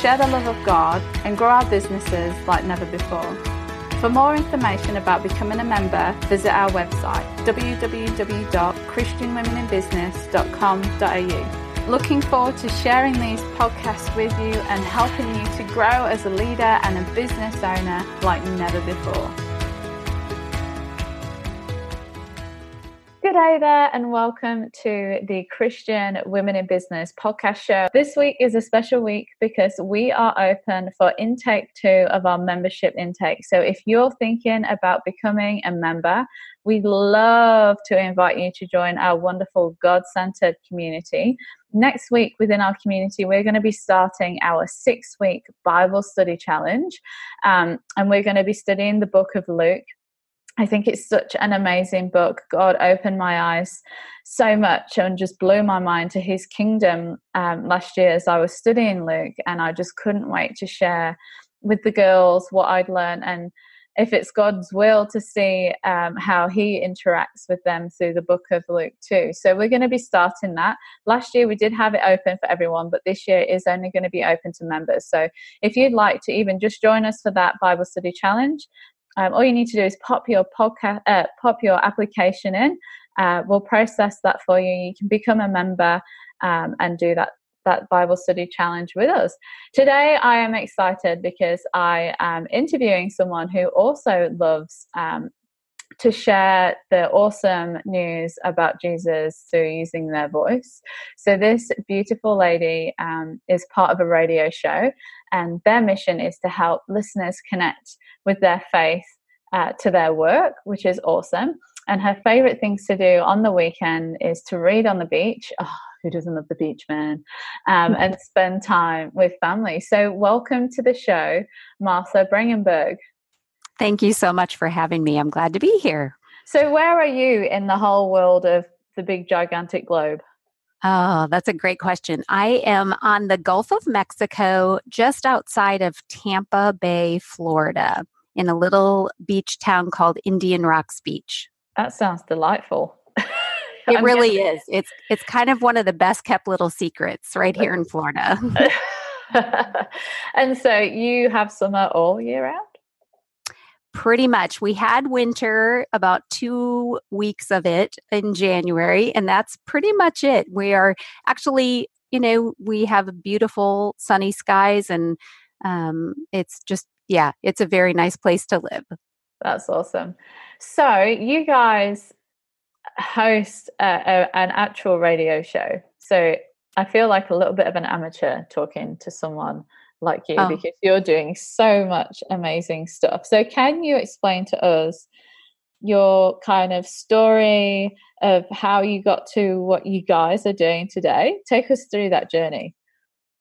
share the love of God, and grow our businesses like never before. For more information about becoming a member, visit our website www.christianwomeninbusiness.com.au. Looking forward to sharing these podcasts with you and helping you to grow as a leader and a business owner like never before. Good day there, and welcome to the Christian Women in Business podcast show. This week is a special week because we are open for intake two of our membership intake. So, if you're thinking about becoming a member, we'd love to invite you to join our wonderful God centered community. Next week, within our community, we're going to be starting our six week Bible study challenge, um, and we're going to be studying the book of Luke. I think it's such an amazing book. God opened my eyes so much and just blew my mind to his kingdom um, last year as I was studying Luke. And I just couldn't wait to share with the girls what I'd learned and if it's God's will to see um, how he interacts with them through the book of Luke too. So we're going to be starting that. Last year we did have it open for everyone, but this year is only going to be open to members. So if you'd like to even just join us for that Bible study challenge, um, all you need to do is pop your podcast, uh, pop your application in. Uh, we'll process that for you. You can become a member um, and do that that Bible study challenge with us. Today, I am excited because I am interviewing someone who also loves um, to share the awesome news about Jesus through using their voice. So, this beautiful lady um, is part of a radio show, and their mission is to help listeners connect with their faith uh, to their work, which is awesome. And her favorite things to do on the weekend is to read on the beach. Oh, who doesn't love the beach, man? Um, and spend time with family. So, welcome to the show, Martha Brangenberg. Thank you so much for having me. I'm glad to be here. So, where are you in the whole world of the big, gigantic globe? Oh, that's a great question. I am on the Gulf of Mexico, just outside of Tampa Bay, Florida, in a little beach town called Indian Rocks Beach. That sounds delightful. It really is. It's it's kind of one of the best kept little secrets right here in Florida. and so you have summer all year round? Pretty much. We had winter about two weeks of it in January, and that's pretty much it. We are actually, you know, we have beautiful sunny skies, and um, it's just, yeah, it's a very nice place to live. That's awesome. So, you guys host a, a, an actual radio show. So, I feel like a little bit of an amateur talking to someone like you oh. because you're doing so much amazing stuff. So, can you explain to us your kind of story of how you got to what you guys are doing today? Take us through that journey.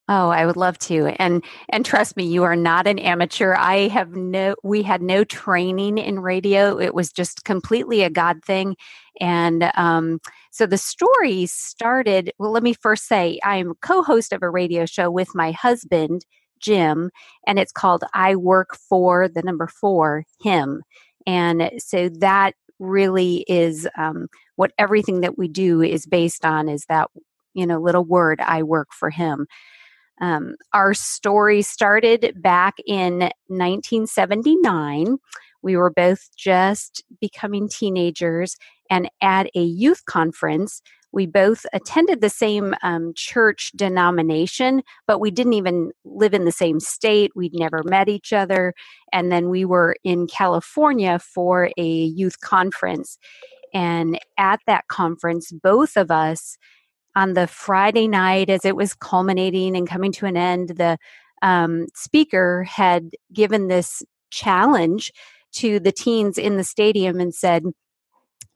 Oh, I would love to. And and trust me, you are not an amateur. I have no we had no training in radio. It was just completely a God thing. And um, so the story started. Well, let me first say I am co-host of a radio show with my husband, Jim, and it's called I Work for the number four, him. And so that really is um, what everything that we do is based on is that, you know, little word, I work for him. Um, our story started back in 1979. We were both just becoming teenagers, and at a youth conference, we both attended the same um, church denomination, but we didn't even live in the same state. We'd never met each other. And then we were in California for a youth conference. And at that conference, both of us, on the Friday night, as it was culminating and coming to an end, the um, speaker had given this challenge to the teens in the stadium and said,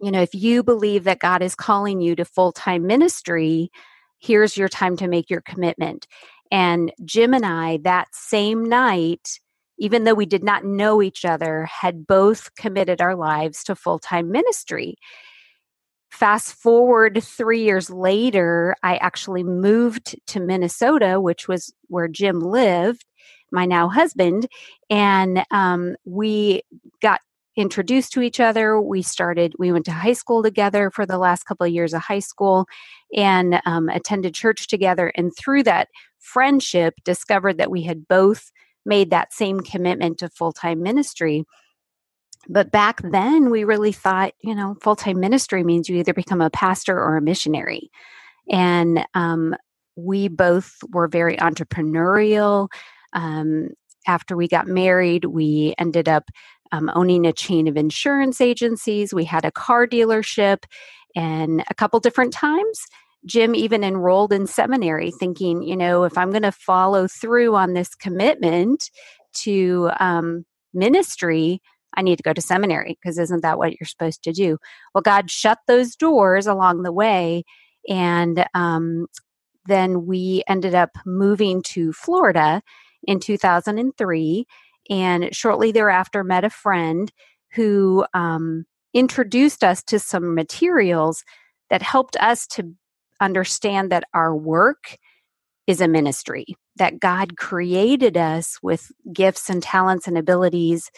you know, if you believe that God is calling you to full time ministry, here's your time to make your commitment. And Jim and I, that same night, even though we did not know each other, had both committed our lives to full time ministry. Fast forward three years later, I actually moved to Minnesota, which was where Jim lived, my now husband, and um, we introduced to each other. We started, we went to high school together for the last couple of years of high school and um, attended church together. And through that friendship, discovered that we had both made that same commitment to full time ministry. But back then, we really thought, you know, full time ministry means you either become a pastor or a missionary. And um, we both were very entrepreneurial. Um, after we got married, we ended up um, owning a chain of insurance agencies. We had a car dealership, and a couple different times, Jim even enrolled in seminary, thinking, you know, if I'm going to follow through on this commitment to um, ministry, I need to go to seminary because isn't that what you're supposed to do? Well, God shut those doors along the way. And um, then we ended up moving to Florida in 2003 and shortly thereafter met a friend who um, introduced us to some materials that helped us to understand that our work is a ministry that god created us with gifts and talents and abilities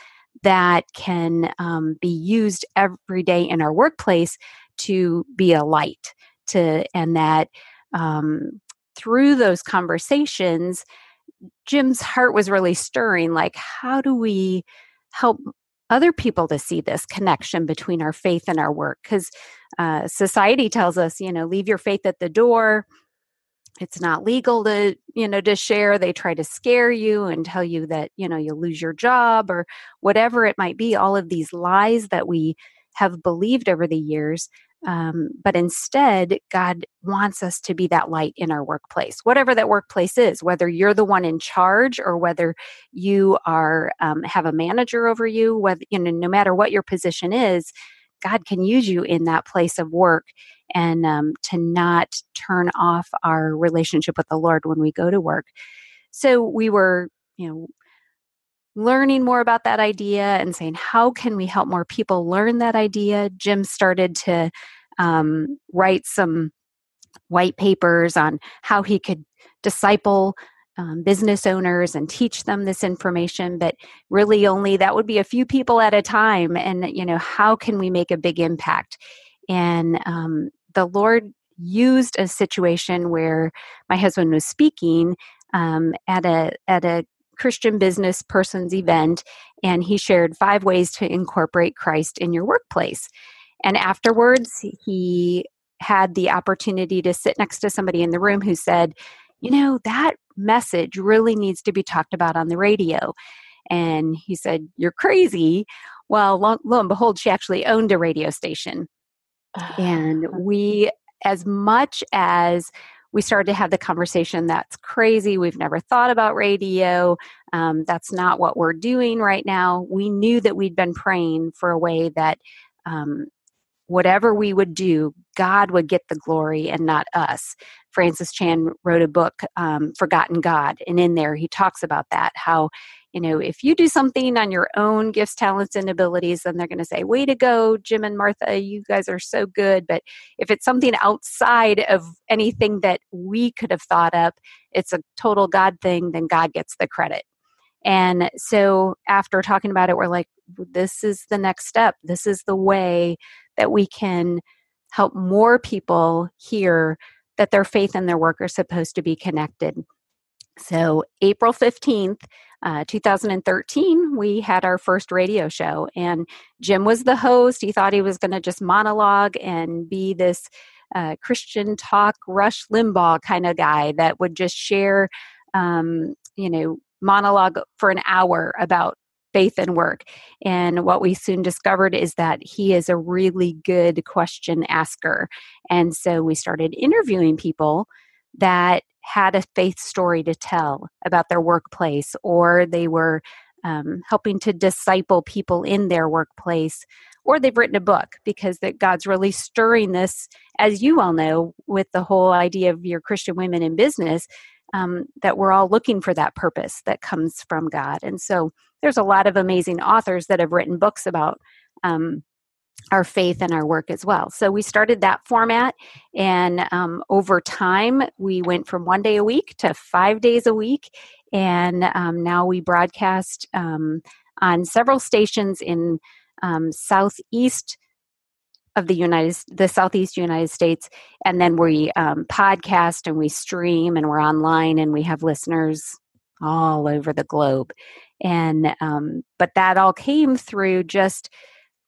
that can um, be used every day in our workplace to be a light to and that um, through those conversations Jim's heart was really stirring like, how do we help other people to see this connection between our faith and our work? Because uh, society tells us, you know, leave your faith at the door. It's not legal to, you know, to share. They try to scare you and tell you that, you know, you'll lose your job or whatever it might be. All of these lies that we have believed over the years. Um, but instead, God wants us to be that light in our workplace, whatever that workplace is, whether you're the one in charge or whether you are um, have a manager over you, whether you know, no matter what your position is, God can use you in that place of work and um, to not turn off our relationship with the Lord when we go to work. So we were, you know, learning more about that idea and saying, how can we help more people learn that idea? Jim started to um, write some white papers on how he could disciple um, business owners and teach them this information but really only that would be a few people at a time and you know how can we make a big impact and um, the lord used a situation where my husband was speaking um, at a at a Christian business person's event, and he shared five ways to incorporate Christ in your workplace. And afterwards, he had the opportunity to sit next to somebody in the room who said, You know, that message really needs to be talked about on the radio. And he said, You're crazy. Well, lo, lo and behold, she actually owned a radio station. Ah. and we, as much as we started to have the conversation that's crazy. We've never thought about radio. Um, that's not what we're doing right now. We knew that we'd been praying for a way that um, whatever we would do, God would get the glory and not us. Francis Chan wrote a book, um, Forgotten God, and in there he talks about that how you know, if you do something on your own gifts, talents, and abilities, then they're going to say, Way to go, Jim and Martha, you guys are so good. But if it's something outside of anything that we could have thought up, it's a total God thing, then God gets the credit. And so after talking about it, we're like, this is the next step. This is the way that we can help more people hear that their faith and their work are supposed to be connected. So, April 15th, uh, 2013, we had our first radio show, and Jim was the host. He thought he was going to just monologue and be this uh, Christian talk, Rush Limbaugh kind of guy that would just share, um, you know, monologue for an hour about faith and work. And what we soon discovered is that he is a really good question asker. And so we started interviewing people that had a faith story to tell about their workplace or they were um, helping to disciple people in their workplace or they've written a book because that god's really stirring this as you all know with the whole idea of your christian women in business um, that we're all looking for that purpose that comes from God. And so there's a lot of amazing authors that have written books about um, our faith and our work as well. So we started that format, and um, over time, we went from one day a week to five days a week. And um, now we broadcast um, on several stations in um, southeast of the United, the Southeast United States, and then we um, podcast and we stream and we're online and we have listeners all over the globe. And um, but that all came through just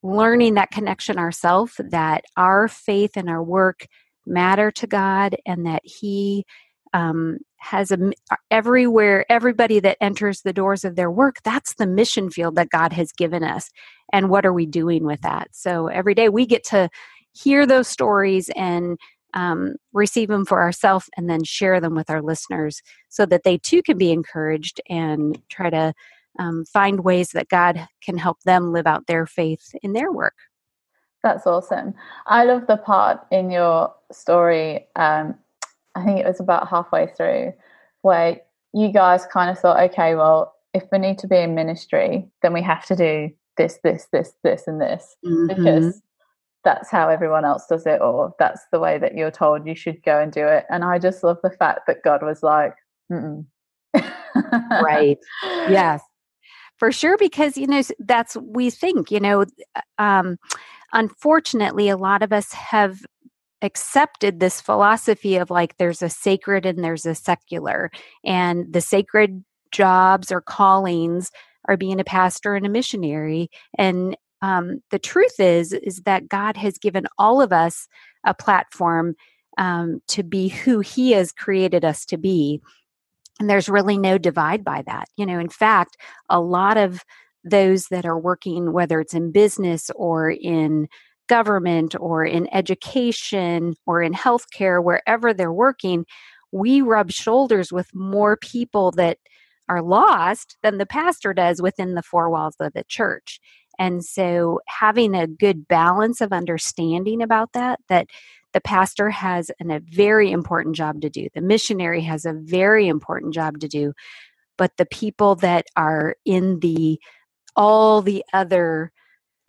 learning that connection ourselves, that our faith and our work matter to God, and that He um, has a everywhere everybody that enters the doors of their work that's the mission field that god has given us. And what are we doing with that? So every day we get to hear those stories and um, receive them for ourselves and then share them with our listeners so that they too can be encouraged and try to um, find ways that god can help them live out their faith in their work that's awesome i love the part in your story um, I think it was about halfway through where you guys kind of thought, okay, well, if we need to be in ministry, then we have to do this, this, this, this, and this mm-hmm. because that's how everyone else does it, or that's the way that you're told you should go and do it. And I just love the fact that God was like, right. Yes. For sure, because you know that's we think. You know, um, unfortunately, a lot of us have accepted this philosophy of like there's a sacred and there's a secular and the sacred jobs or callings are being a pastor and a missionary and um, the truth is is that god has given all of us a platform um, to be who he has created us to be and there's really no divide by that you know in fact a lot of those that are working whether it's in business or in government or in education or in healthcare, wherever they're working, we rub shoulders with more people that are lost than the pastor does within the four walls of the church. And so having a good balance of understanding about that, that the pastor has an, a very important job to do, the missionary has a very important job to do, but the people that are in the all the other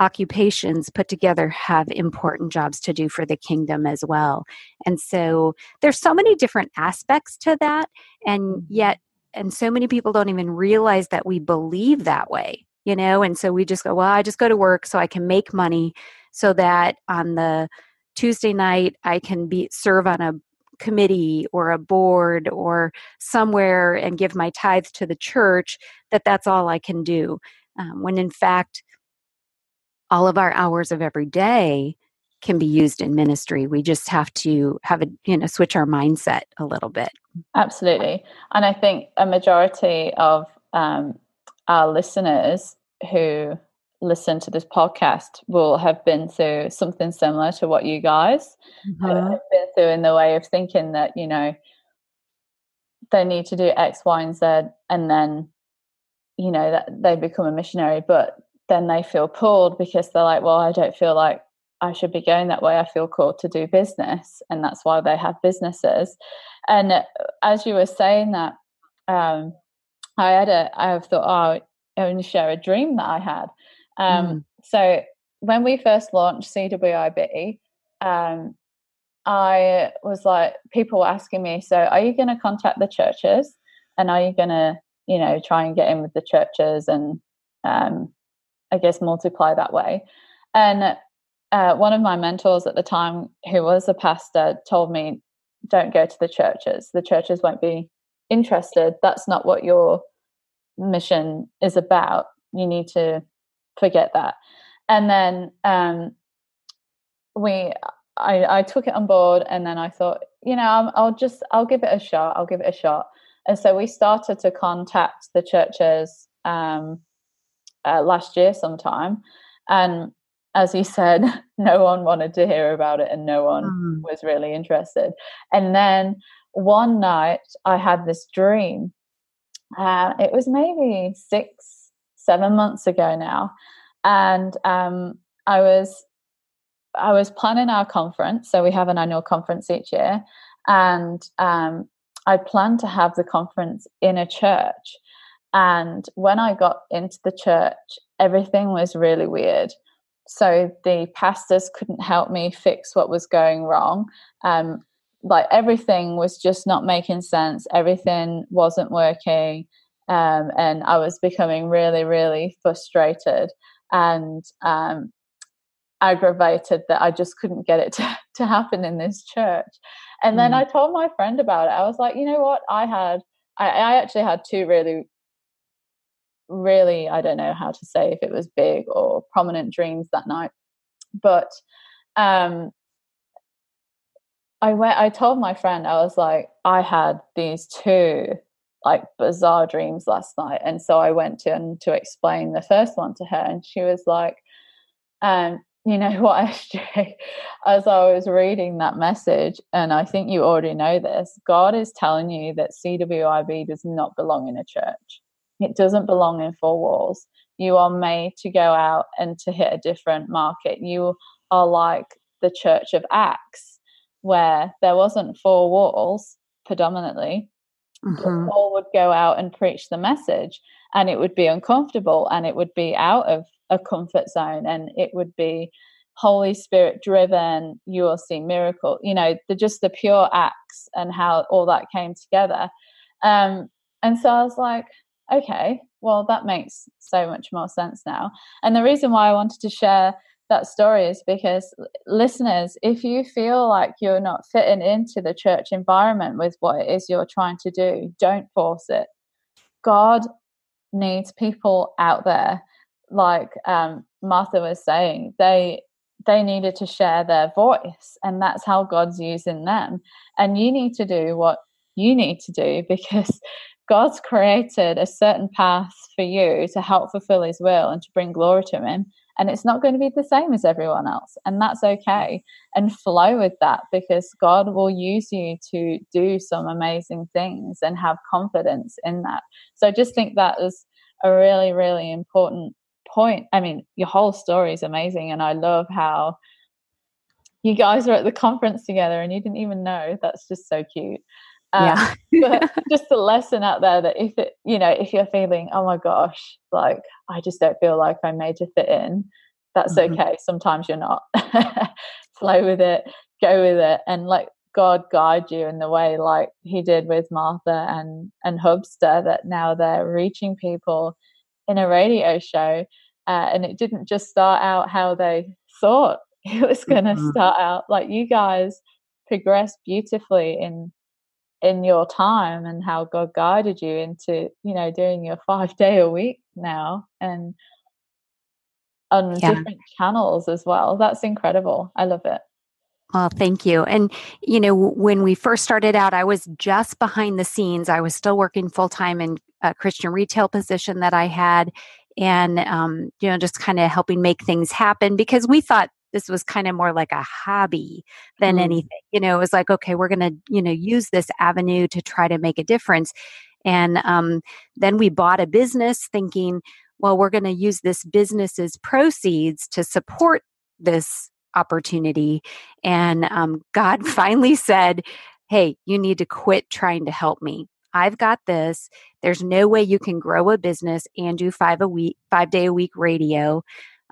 occupations put together have important jobs to do for the kingdom as well. And so there's so many different aspects to that and mm-hmm. yet and so many people don't even realize that we believe that way, you know? And so we just go, well, I just go to work so I can make money so that on the Tuesday night I can be serve on a committee or a board or somewhere and give my tithe to the church that that's all I can do. Um, when in fact all of our hours of every day can be used in ministry. We just have to have a, you know, switch our mindset a little bit. Absolutely. And I think a majority of um, our listeners who listen to this podcast will have been through something similar to what you guys mm-hmm. have been through in the way of thinking that, you know, they need to do X, Y, and Z, and then, you know, that they become a missionary. But then they feel pulled because they're like, well, I don't feel like I should be going that way. I feel called to do business. And that's why they have businesses. And uh, as you were saying that, um, I had a, I have thought, oh, I to share a dream that I had. Um, mm. So when we first launched CWIB, um, I was like, people were asking me, so are you going to contact the churches? And are you going to, you know, try and get in with the churches and um, I guess, multiply that way. And uh, one of my mentors at the time, who was a pastor, told me, don't go to the churches. The churches won't be interested. That's not what your mission is about. You need to forget that. And then um, we, I, I took it on board, and then I thought, you know, I'll, I'll just, I'll give it a shot. I'll give it a shot. And so we started to contact the churches um, uh, last year sometime. And as he said, no one wanted to hear about it and no one mm. was really interested. And then one night I had this dream. Uh, it was maybe six, seven months ago now. And um, I was I was planning our conference. So we have an annual conference each year. And um, I planned to have the conference in a church. And when I got into the church, everything was really weird. So the pastors couldn't help me fix what was going wrong. Um, like everything was just not making sense. Everything wasn't working. Um, and I was becoming really, really frustrated and um, aggravated that I just couldn't get it to, to happen in this church. And then mm. I told my friend about it. I was like, you know what? I had, I, I actually had two really, really, I don't know how to say if it was big or prominent dreams that night. But um, I went, I told my friend, I was like, I had these two like bizarre dreams last night. And so I went to to explain the first one to her, and she was like, um, you know what, SJ, as I was reading that message, and I think you already know this, God is telling you that CWIB does not belong in a church. It doesn't belong in four walls. You are made to go out and to hit a different market. You are like the church of Acts, where there wasn't four walls predominantly, mm-hmm. Paul would go out and preach the message, and it would be uncomfortable and it would be out of a comfort zone and it would be Holy Spirit driven. You will see miracle. You know, the just the pure acts and how all that came together. Um, and so I was like, okay, well, that makes so much more sense now. And the reason why I wanted to share that story is because listeners, if you feel like you're not fitting into the church environment with what it is you're trying to do, don't force it. God needs people out there, like um, Martha was saying, they they needed to share their voice, and that's how God's using them. And you need to do what you need to do because God's created a certain path for you to help fulfill His will and to bring glory to Him and it's not going to be the same as everyone else and that's okay and flow with that because god will use you to do some amazing things and have confidence in that. So i just think that is a really really important point. I mean your whole story is amazing and i love how you guys were at the conference together and you didn't even know. That's just so cute um, yeah. but just a lesson out there that if it, you know, if you're feeling, oh my gosh, like I just don't feel like I'm made to fit in, that's mm-hmm. okay. Sometimes you're not. Flow with it, go with it, and let God guide you in the way like He did with Martha and and Hubster. That now they're reaching people in a radio show, uh, and it didn't just start out how they thought it was going to mm-hmm. start out. Like you guys progressed beautifully in in your time and how God guided you into, you know, doing your five day a week now and on yeah. different channels as well. That's incredible. I love it. Well, thank you. And, you know, when we first started out, I was just behind the scenes. I was still working full time in a Christian retail position that I had and, um, you know, just kind of helping make things happen because we thought this was kind of more like a hobby than mm. anything. You know, it was like, okay, we're going to, you know, use this avenue to try to make a difference. And um, then we bought a business thinking, well, we're going to use this business's proceeds to support this opportunity. And um, God finally said, hey, you need to quit trying to help me. I've got this. There's no way you can grow a business and do five a week, five day a week radio.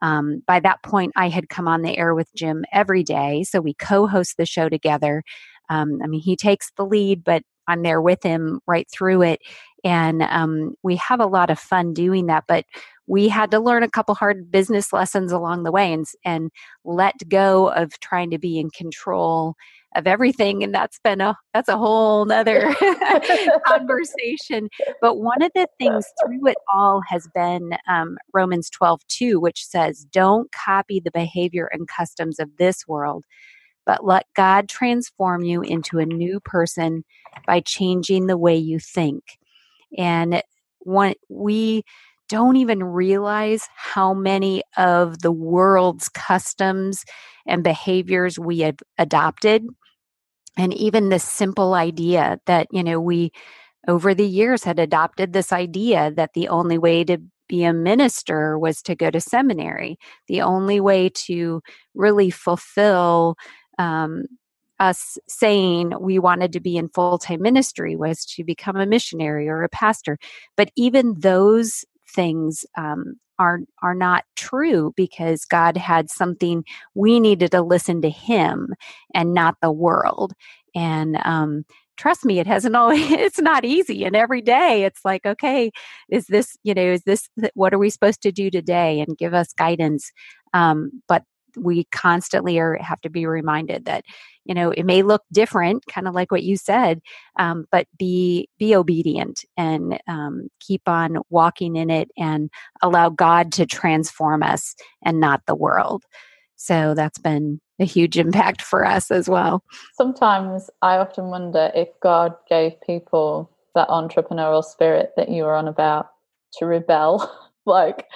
Um, by that point, I had come on the air with Jim every day. So we co host the show together. Um, I mean, he takes the lead, but I'm there with him right through it. And um, we have a lot of fun doing that. But we had to learn a couple hard business lessons along the way and, and let go of trying to be in control of everything and that's been a that's a whole nother conversation. But one of the things through it all has been um, romans 12 2 which says don't copy the behavior and customs of this world but let god transform you into a new person by changing the way you think. And one we don't even realize how many of the world's customs and behaviors we have adopted and even this simple idea that you know we over the years had adopted this idea that the only way to be a minister was to go to seminary the only way to really fulfill um, us saying we wanted to be in full time ministry was to become a missionary or a pastor. But even those things um, are are not true because God had something we needed to listen to Him and not the world. And um, trust me, it hasn't always. It's not easy, and every day it's like, okay, is this you know is this what are we supposed to do today? And give us guidance. Um, but we constantly are have to be reminded that you know it may look different kind of like what you said um, but be be obedient and um, keep on walking in it and allow god to transform us and not the world. So that's been a huge impact for us as well. Sometimes i often wonder if god gave people that entrepreneurial spirit that you were on about to rebel like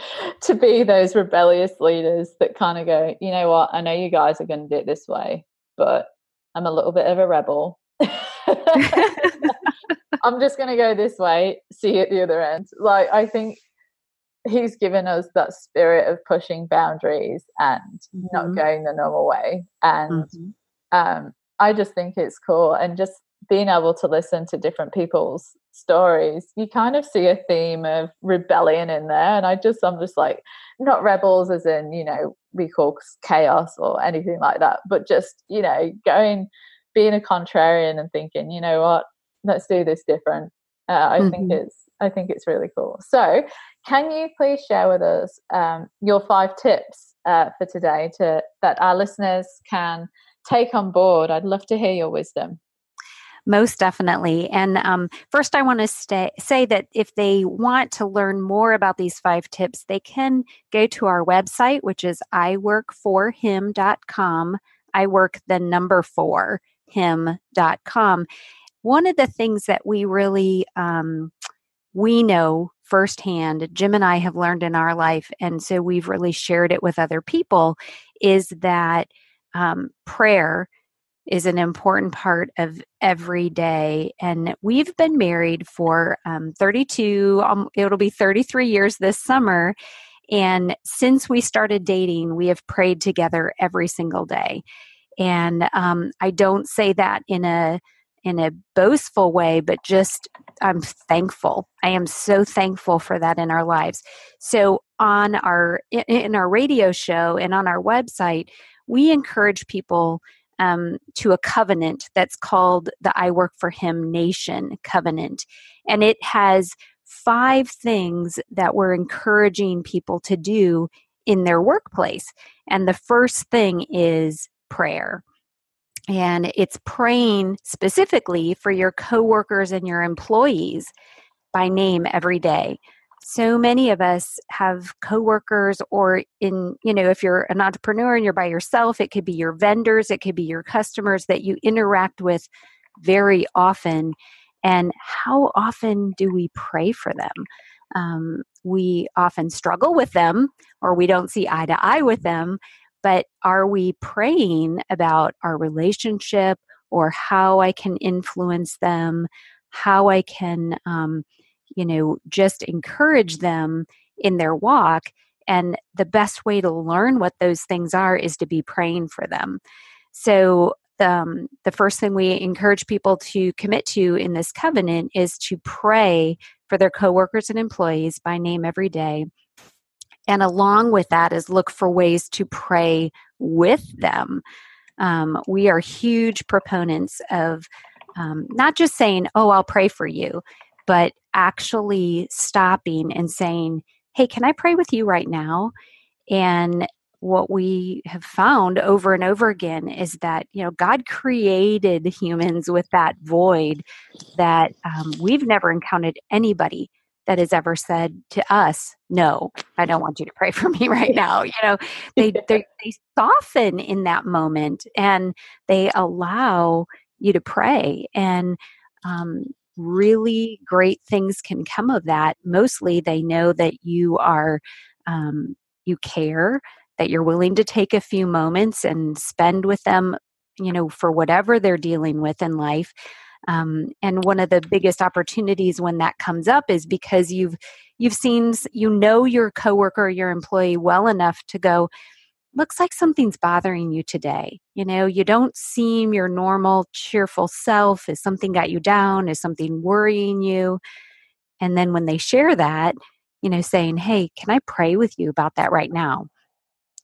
to be those rebellious leaders that kind of go, you know what, I know you guys are going to do it this way, but I'm a little bit of a rebel. I'm just going to go this way, see you at the other end. Like, I think he's given us that spirit of pushing boundaries and mm-hmm. not going the normal way. And mm-hmm. um, I just think it's cool. And just being able to listen to different people's stories, you kind of see a theme of rebellion in there. And I just, I'm just like, not rebels as in, you know, we call chaos or anything like that, but just, you know, going, being a contrarian and thinking, you know what, let's do this different. Uh, I mm-hmm. think it's, I think it's really cool. So, can you please share with us um, your five tips uh, for today to that our listeners can take on board? I'd love to hear your wisdom. Most definitely. And um, first, I want to stay, say that if they want to learn more about these five tips, they can go to our website, which is iworkforhim.com. I work the number four him.com. One of the things that we really um, we know firsthand, Jim and I have learned in our life, and so we've really shared it with other people, is that um, prayer is an important part of every day. And we've been married for um, 32, um, it'll be 33 years this summer. And since we started dating, we have prayed together every single day. And um, I don't say that in a in a boastful way, but just I'm thankful. I am so thankful for that in our lives. So on our in our radio show and on our website, we encourage people um, to a covenant that's called the I Work for Him Nation covenant. And it has five things that we're encouraging people to do in their workplace. And the first thing is prayer. And it's praying specifically for your coworkers and your employees by name every day so many of us have coworkers or in you know if you're an entrepreneur and you're by yourself it could be your vendors it could be your customers that you interact with very often and how often do we pray for them? Um, we often struggle with them or we don't see eye to eye with them but are we praying about our relationship or how i can influence them how i can um, you know, just encourage them in their walk. And the best way to learn what those things are is to be praying for them. So, um, the first thing we encourage people to commit to in this covenant is to pray for their coworkers and employees by name every day. And along with that is look for ways to pray with them. Um, we are huge proponents of um, not just saying, Oh, I'll pray for you, but actually stopping and saying, Hey, can I pray with you right now? And what we have found over and over again is that you know god created humans with that void that um, we've never encountered anybody that has ever said to us no i don't want you to pray for me right now you know they they, they soften in that moment and they allow you to pray and um, really great things can come of that. Mostly, they know that you are, um, you care, that you're willing to take a few moments and spend with them, you know, for whatever they're dealing with in life. Um, and one of the biggest opportunities when that comes up is because you've you've seen you know your coworker or your employee well enough to go looks like something's bothering you today. You know, you don't seem your normal cheerful self. Is something got you down? Is something worrying you? And then when they share that, you know, saying, Hey, can I pray with you about that right now?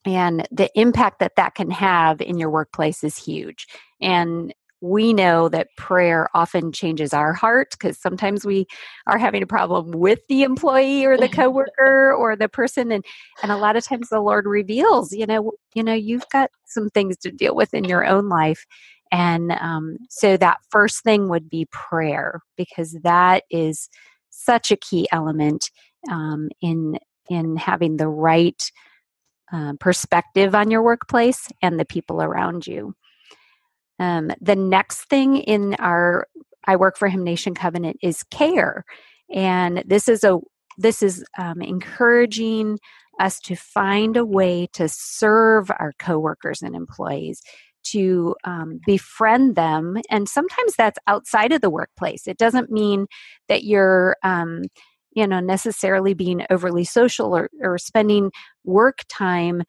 And the impact that that can have in your workplace is huge. And we know that prayer often changes our heart because sometimes we are having a problem with the employee or the coworker or the person and and a lot of times the lord reveals you know you know you've got some things to deal with in your own life and um, so that first thing would be prayer because that is such a key element um, in in having the right uh, perspective on your workplace and the people around you um, the next thing in our I work for Him Nation Covenant is care, and this is a this is um, encouraging us to find a way to serve our coworkers and employees to um, befriend them. And sometimes that's outside of the workplace. It doesn't mean that you're um, you know necessarily being overly social or, or spending work time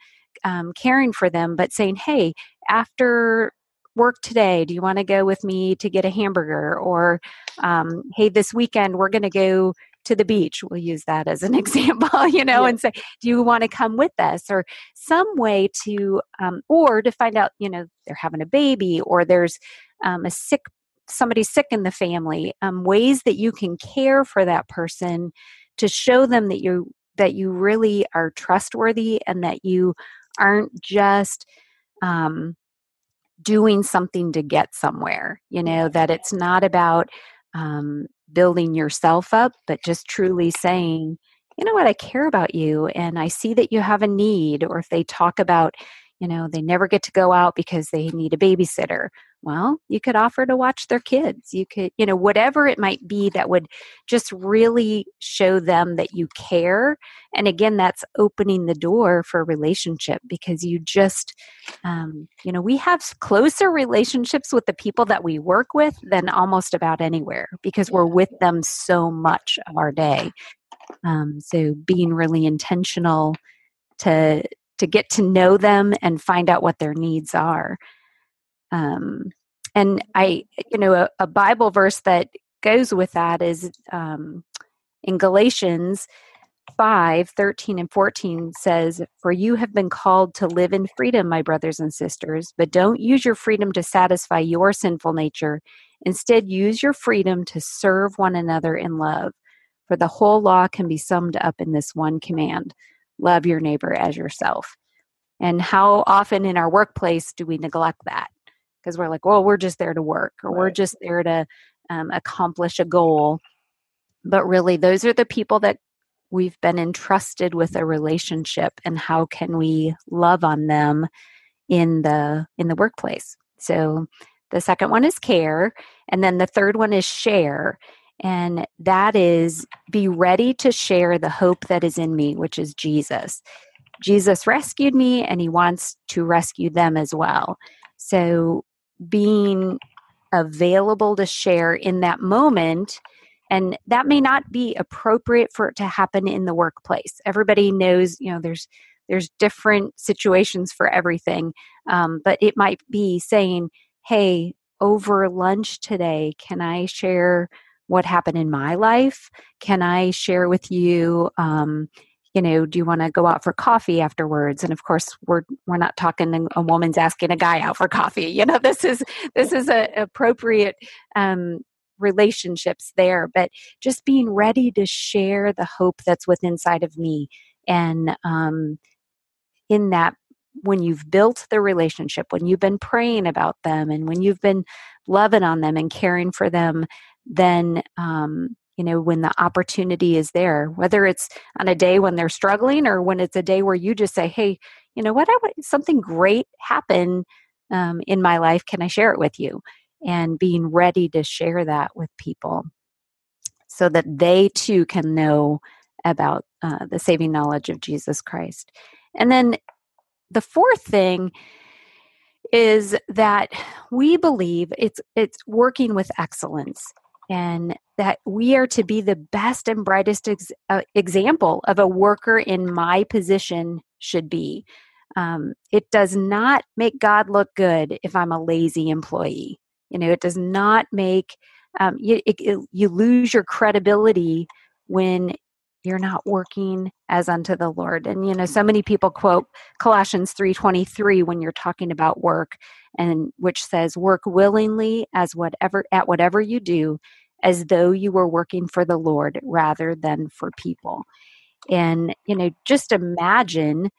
um, caring for them but saying hey after work today? Do you want to go with me to get a hamburger? Or um, hey this weekend we're going to go to the beach. We'll use that as an example you know yeah. and say do you want to come with us? Or some way to um, or to find out you know they're having a baby or there's um, a sick somebody sick in the family um, ways that you can care for that person to show them that you that you really are trustworthy and that you aren't just um, doing something to get somewhere you know that it's not about um, building yourself up but just truly saying you know what? I care about you and i see that you have a need or if they talk about you know they never get to go out because they need a babysitter well you could offer to watch their kids. You could you know whatever it might be that would just really show them that you care and again that's opening the door for a relationship because you just um, you know we have closer relationships with the people that we work with than almost about anywhere because we're with them so much of our day. Um, so being really intentional to to get to know them and find out what their needs are. Um, and I, you know, a, a, Bible verse that goes with that is um, in Galatians 5 13 and 14 says, For you have been called to live in freedom, my brothers and sisters, but don't use your freedom to satisfy your sinful nature. Instead, use your freedom to serve one another in love. For the whole law can be summed up in this one command love your neighbor as yourself. And how often in our workplace do we neglect that? Because we're like, well, we're just there to work or right. we're just there to um, accomplish a goal. But really, those are the people that we've been entrusted with a relationship and how can we love on them in the in the workplace so the second one is care and then the third one is share and that is be ready to share the hope that is in me, which is Jesus. Jesus rescued me and he wants to rescue them as well. So being available to share in that moment and that may not be appropriate for it to happen in the workplace everybody knows you know there's there's different situations for everything um, but it might be saying hey over lunch today can i share what happened in my life? Can I share with you? Um, you know, do you want to go out for coffee afterwards? And of course, we're we're not talking a woman's asking a guy out for coffee. You know, this is this is a appropriate um, relationships there, but just being ready to share the hope that's within inside of me, and um, in that when you've built the relationship, when you've been praying about them, and when you've been loving on them and caring for them, then um, you know when the opportunity is there whether it's on a day when they're struggling or when it's a day where you just say hey you know what I want something great happen um, in my life can i share it with you? And being ready to share that with people so that they too can know about uh, the saving knowledge of jesus christ. And then the fourth thing is that we believe it's it's working with excellence and that we are to be the best and brightest ex- uh, example of a worker in my position should be. um, it does not make God look good if I'm a lazy employee. You know, it does not make um, you, it, it, you lose your credibility when you're not working as unto the lord and you know so many people quote colossians 3.23 when you're talking about work and which says work willingly as whatever at whatever you do as though you were working for the lord rather than for people and you know just imagine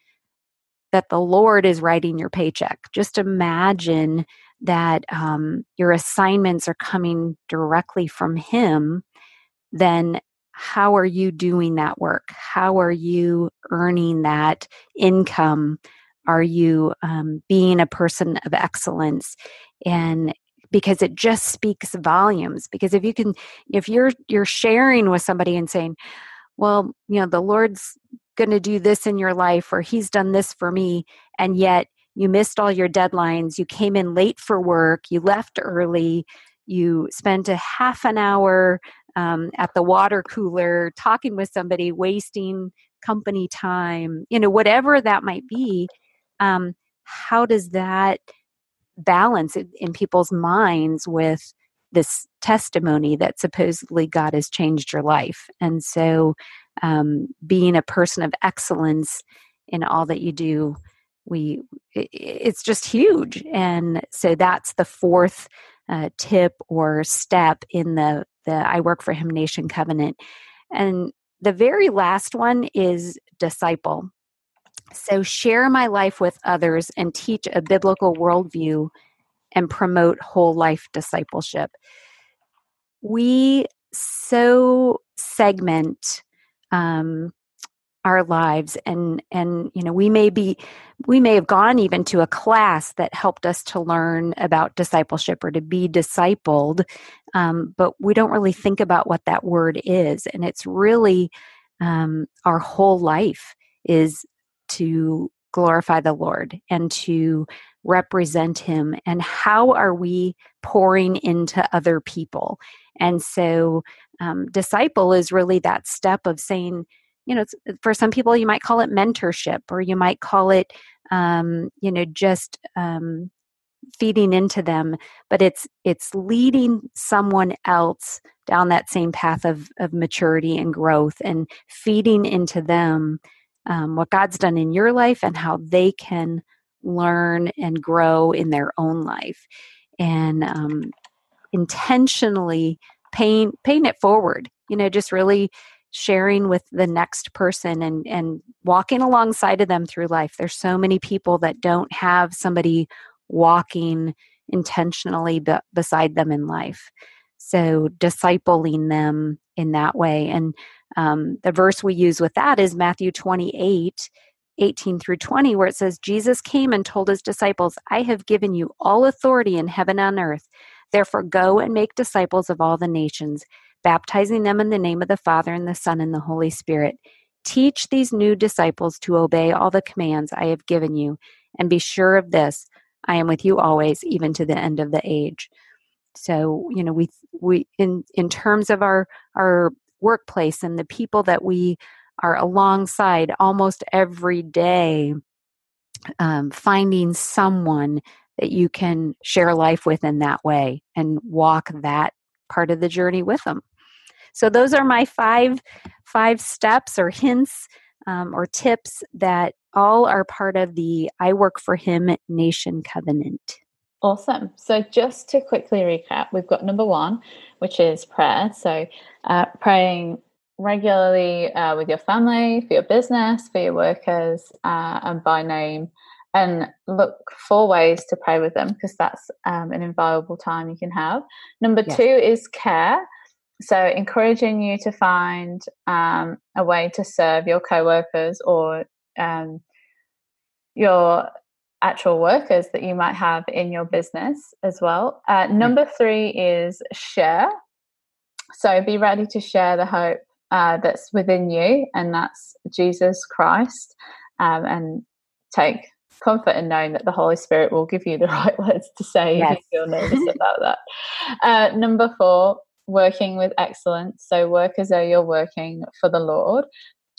that the lord is writing your paycheck just imagine that um, your assignments are coming directly from him then how are you doing that work? How are you earning that income? Are you um, being a person of excellence? And because it just speaks volumes. Because if you can, if you're you're sharing with somebody and saying, "Well, you know, the Lord's going to do this in your life," or "He's done this for me," and yet you missed all your deadlines, you came in late for work, you left early, you spent a half an hour um, at the water cooler, talking with somebody, wasting company time, you know, whatever that might be. Um, how does that balance in, people's minds with this testimony that supposedly God has changed your life? And so, um, being a person of excellence in all that you do we it's just huge and so that's the fourth uh, tip or step in the the I Work for Him Nation covenant. And the very last one is disciple. So, share my life with others and teach a biblical worldview and promote whole life discipleship. We so segment um, our lives and and you know we may be we may have gone even to a class that helped us to learn about discipleship or to be discipled um, but we don't really think about what that word is and it's really um, our whole life is to glorify the lord and to represent him and how are we pouring into other people? And so um, disciple is really that step of saying you know for some people you might call it mentorship or you might call it um, you know just um, feeding into them but it's it's leading someone else down that same path of of maturity and growth and feeding into them um, what god's done in your life and how they can learn and grow in their own life. And um, intentionally paying paying it forward you know just really sharing with the next person and and walking alongside of them through life. There's so many people that don't have somebody walking intentionally be- beside them in life. So discipling them in that way. And um, the verse we use with that is matthew 28 18 through 20 where it says jesus came and told his disciples i have given you all authority in heaven and earth therefore go and make disciples of all the nations baptizing them in the name of the Father and the Son and the Holy Spirit. Teach these new disciples to obey all the commands I have given you, and be sure of this I am with you always, even to the end of the age. So, you know, we we in in terms of our our workplace and the people that we are alongside almost every day, um, finding someone that you can share life with in that way and walk that part of the journey with them. So those are my five five steps or hints um, or tips that all are part of the I Work for Him Nation Covenant. Awesome. So, just to quickly recap, we've got number one, which is prayer. So, uh, praying regularly uh, with your family, for your business, for your workers, uh, and by name. And look for ways to pray with them because that's um, an invaluable time you can have. Number yes. two is care so encouraging you to find um, a way to serve your co-workers or um, your actual workers that you might have in your business as well uh, number three is share so be ready to share the hope uh, that's within you and that's jesus christ um, and take comfort in knowing that the holy spirit will give you the right words to say yes. if you feel nervous about that uh, number four working with excellence. So work as though you're working for the Lord.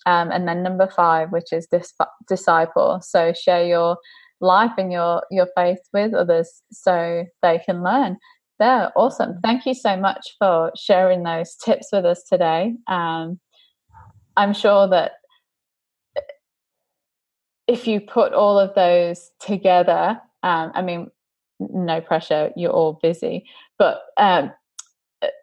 Um, and then number five, which is dis- disciple. So share your life and your your faith with others so they can learn. They're awesome. Thank you so much for sharing those tips with us today. Um, I'm sure that if you put all of those together, um, I mean, no pressure, you're all busy, but um,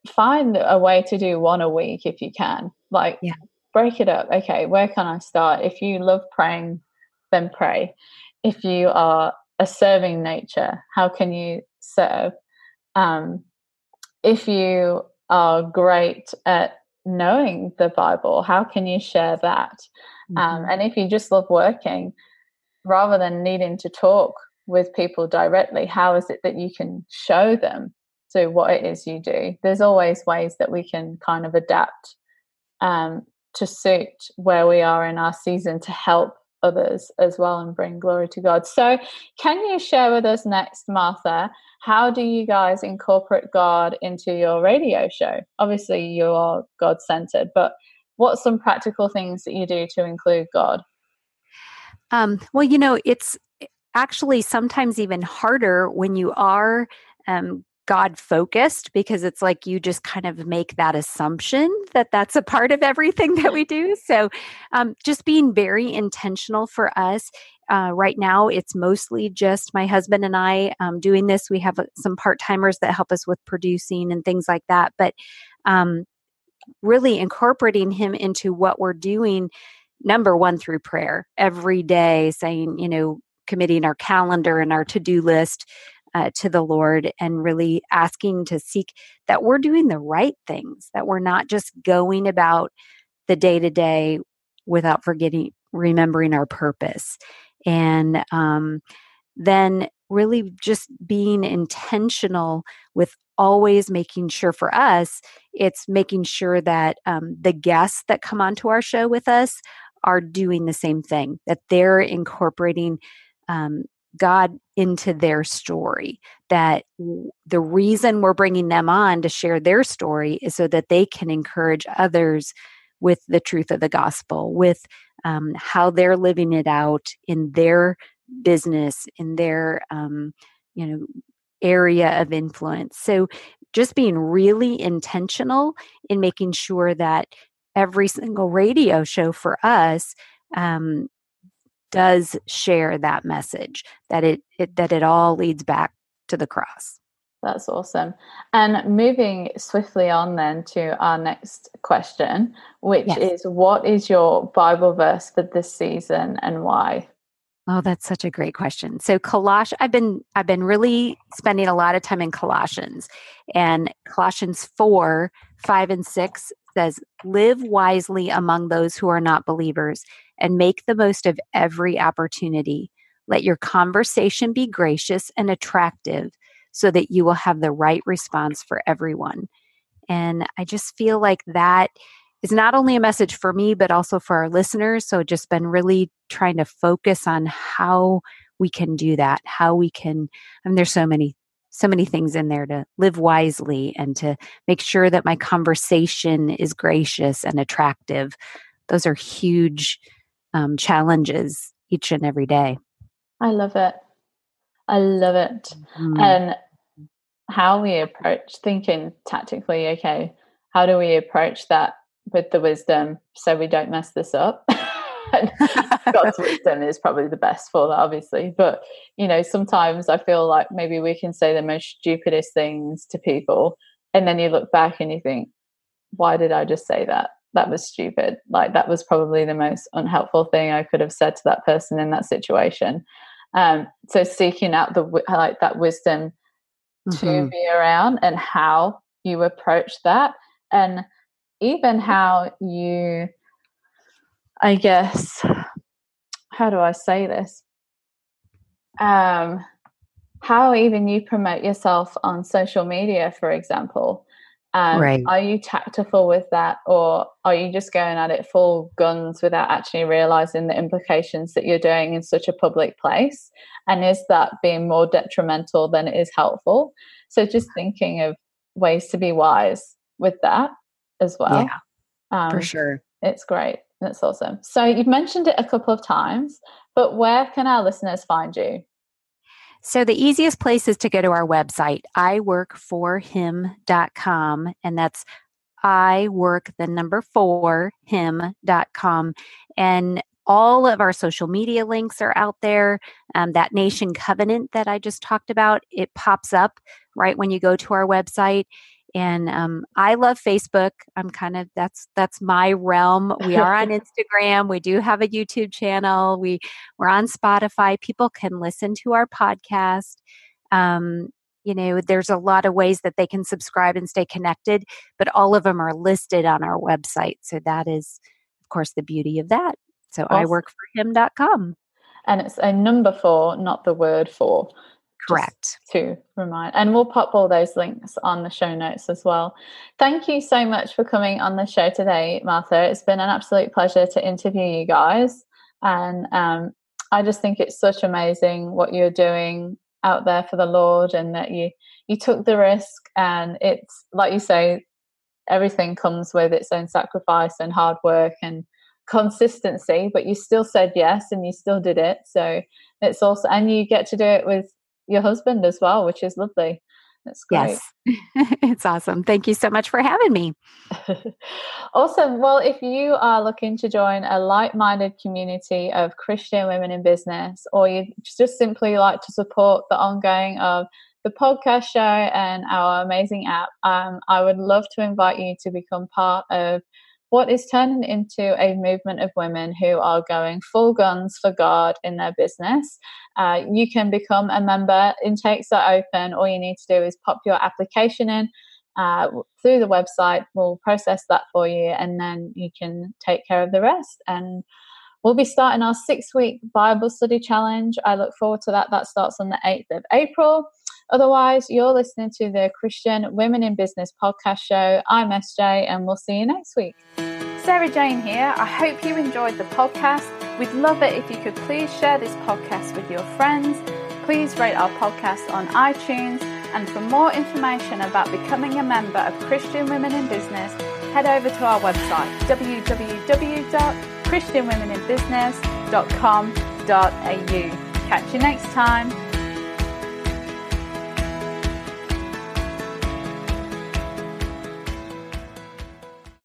find a way to do one a week if you can. Like, yeah. break it up. Okay, where can I start? If you love praying, then pray. If you are a serving nature, how can you serve? Um, if you are great at knowing the Bible, how can you share that? Um, mm-hmm. Um, and if you just love working, rather than needing to talk with people directly, how is it that you can show them to what it is you do? There's always ways that we can kind of adapt um, to suit where we are in our season to help others as well and bring glory to God. So, can you share with us next, Martha? How do you guys incorporate God into your radio show? Obviously, you are God centered, but what's some practical things that you do to include God? Um, well, you know, it's actually sometimes even harder when you are um, God focused because it's like you just kind of make that assumption that that's a part of everything that we do. So, um, just being very intentional for us. Uh, right now, it's mostly just my husband and I um, doing this. We have uh, some part timers that help us with producing and things like that. But um, really incorporating him into what we're doing number one through prayer every day saying you know committing our calendar and our to-do list uh, to the lord and really asking to seek that we're doing the right things that we're not just going about the day to day without forgetting remembering our purpose. And um, then really just being intentional with always making sure for us it's making sure that um, the guests that come onto our show with us are doing the same thing, that they're incorporating um, God into their story. That the reason we're bringing them on to share their story is so that they can encourage others with the truth of the gospel, with um, how they're living it out in their business, in their um, you know area of influence. So just being really intentional in making sure that every single radio show for us um, does share that message that it, it that it all leads back to the cross. That's awesome. And moving swiftly on then to our next question, which yes. is what is your Bible verse for this season and why? Oh, that's such a great question. So Colossians I've been I've been really spending a lot of time in Colossians and Colossians 4, 5 and 6 says, Live wisely among those who are not believers and make the most of every opportunity. Let your conversation be gracious and attractive so that you will have the right response for everyone. And I just feel like that is not only a message for me, but also for our listeners. So just been really trying to focus on how we can do that, how we can, I mean, there's so many so many things in there to live wisely and to make sure that my conversation is gracious and attractive. Those are huge um, challenges each and every day. I love it. I love it. Mm-hmm. And how we approach thinking tactically, okay, how do we approach that with the wisdom so we don't mess this up? God's wisdom is probably the best for that, obviously. But you know, sometimes I feel like maybe we can say the most stupidest things to people, and then you look back and you think, "Why did I just say that? That was stupid. Like that was probably the most unhelpful thing I could have said to that person in that situation." Um, so seeking out the like that wisdom mm-hmm. to be around and how you approach that, and even how you I guess, how do I say this? Um, how even you promote yourself on social media, for example. Um, right. Are you tactful with that, or are you just going at it full guns without actually realizing the implications that you're doing in such a public place? And is that being more detrimental than it is helpful? So, just thinking of ways to be wise with that as well. Yeah, um, for sure. It's great That's awesome. So you've mentioned it a couple of times, but where can our listeners find you? So the easiest place is to go to our website, iworkforhim.com, and that's I work the number four him.com. And all of our social media links are out there. Um, that nation covenant that I just talked about, it pops up right when you go to our website. And um, I love Facebook. I'm kind of that's that's my realm. We are on Instagram. We do have a YouTube channel. We we're on Spotify. People can listen to our podcast. Um, you know there's a lot of ways that they can subscribe and stay connected but all of them are listed on our website so that is of course the beauty of that so awesome. i work for him.com and it's a number four not the word four correct. to remind and we'll pop all those links on the show notes as well. Thank you so much for coming on the show today martha. It's been an absolute pleasure to interview you guys and um, i just think it's such amazing what you're doing out there for the Lord and that you you took the risk and it's like you say everything comes with its own sacrifice and hard work and consistency but you still said yes and you still did it. So it's also and you get to do it with your husband as well which is lovely that's great. Yes. it's awesome. Thank you so much for having me. awesome. Well, if you are looking to join a like minded community of Christian women in business, or you just simply like to support the ongoing of the podcast show and our amazing app, um, I would love to invite you to become part of what is turning into a movement of women who are going full guns for God in their business. Uh, you can become a member. Intakes are open. All you need to do is pop your application in uh, through the website. We'll process that for you, and then you can take care of the rest. And we'll be starting our six week Bible study challenge. I look forward to that. That starts on the 8th of April. Otherwise, you're listening to the Christian Women in Business podcast show. I'm SJ, and we'll see you next week. Sarah Jane here. I hope you enjoyed the podcast. We'd love it if you could please share this podcast with your friends. Please rate our podcast on iTunes. And for more information about becoming a member of Christian Women in Business, head over to our website www.christianwomeninbusiness.com.au. Catch you next time.